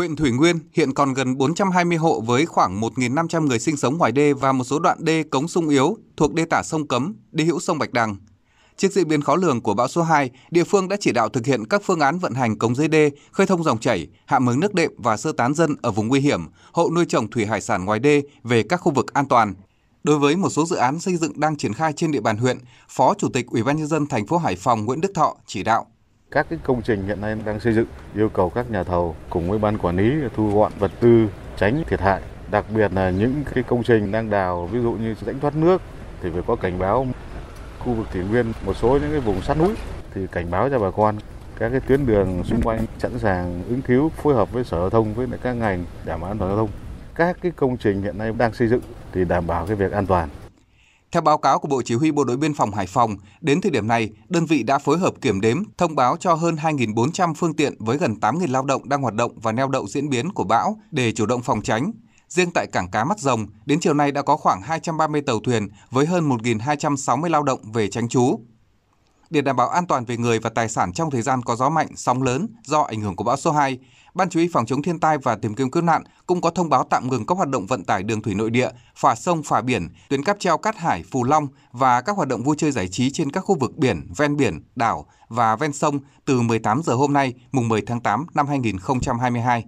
Huyện Thủy Nguyên hiện còn gần 420 hộ với khoảng 1.500 người sinh sống ngoài đê và một số đoạn đê cống sung yếu thuộc đê tả sông Cấm, đê hữu sông Bạch Đằng. Trước diễn biến khó lường của bão số 2, địa phương đã chỉ đạo thực hiện các phương án vận hành cống dưới đê, khơi thông dòng chảy, hạ mướng nước đệm và sơ tán dân ở vùng nguy hiểm, hộ nuôi trồng thủy hải sản ngoài đê về các khu vực an toàn. Đối với một số dự án xây dựng đang triển khai trên địa bàn huyện, Phó Chủ tịch Ủy ban nhân dân thành phố Hải Phòng Nguyễn Đức Thọ chỉ đạo các cái công trình hiện nay đang xây dựng, yêu cầu các nhà thầu cùng với ban quản lý thu gọn vật tư, tránh thiệt hại. Đặc biệt là những cái công trình đang đào, ví dụ như rãnh thoát nước, thì phải có cảnh báo khu vực thủy nguyên, một số những cái vùng sát núi, thì cảnh báo cho bà con. Các cái tuyến đường xung quanh sẵn sàng ứng cứu, phối hợp với sở giao thông với các ngành đảm bảo an toàn giao thông. Các cái công trình hiện nay đang xây dựng thì đảm bảo cái việc an toàn theo báo cáo của Bộ Chỉ huy Bộ đội Biên phòng Hải Phòng, đến thời điểm này, đơn vị đã phối hợp kiểm đếm, thông báo cho hơn 2.400 phương tiện với gần 8.000 lao động đang hoạt động và neo đậu diễn biến của bão để chủ động phòng tránh. Riêng tại cảng cá Mắt Rồng, đến chiều nay đã có khoảng 230 tàu thuyền với hơn 1.260 lao động về tránh trú. Để đảm bảo an toàn về người và tài sản trong thời gian có gió mạnh, sóng lớn do ảnh hưởng của bão số 2, Ban Chỉ huy phòng chống thiên tai và tìm kiếm cứu nạn cũng có thông báo tạm ngừng các hoạt động vận tải đường thủy nội địa, phà sông, phà biển, tuyến cáp treo Cát Hải, Phù Long và các hoạt động vui chơi giải trí trên các khu vực biển, ven biển, đảo và ven sông từ 18 giờ hôm nay, mùng 10 tháng 8 năm 2022.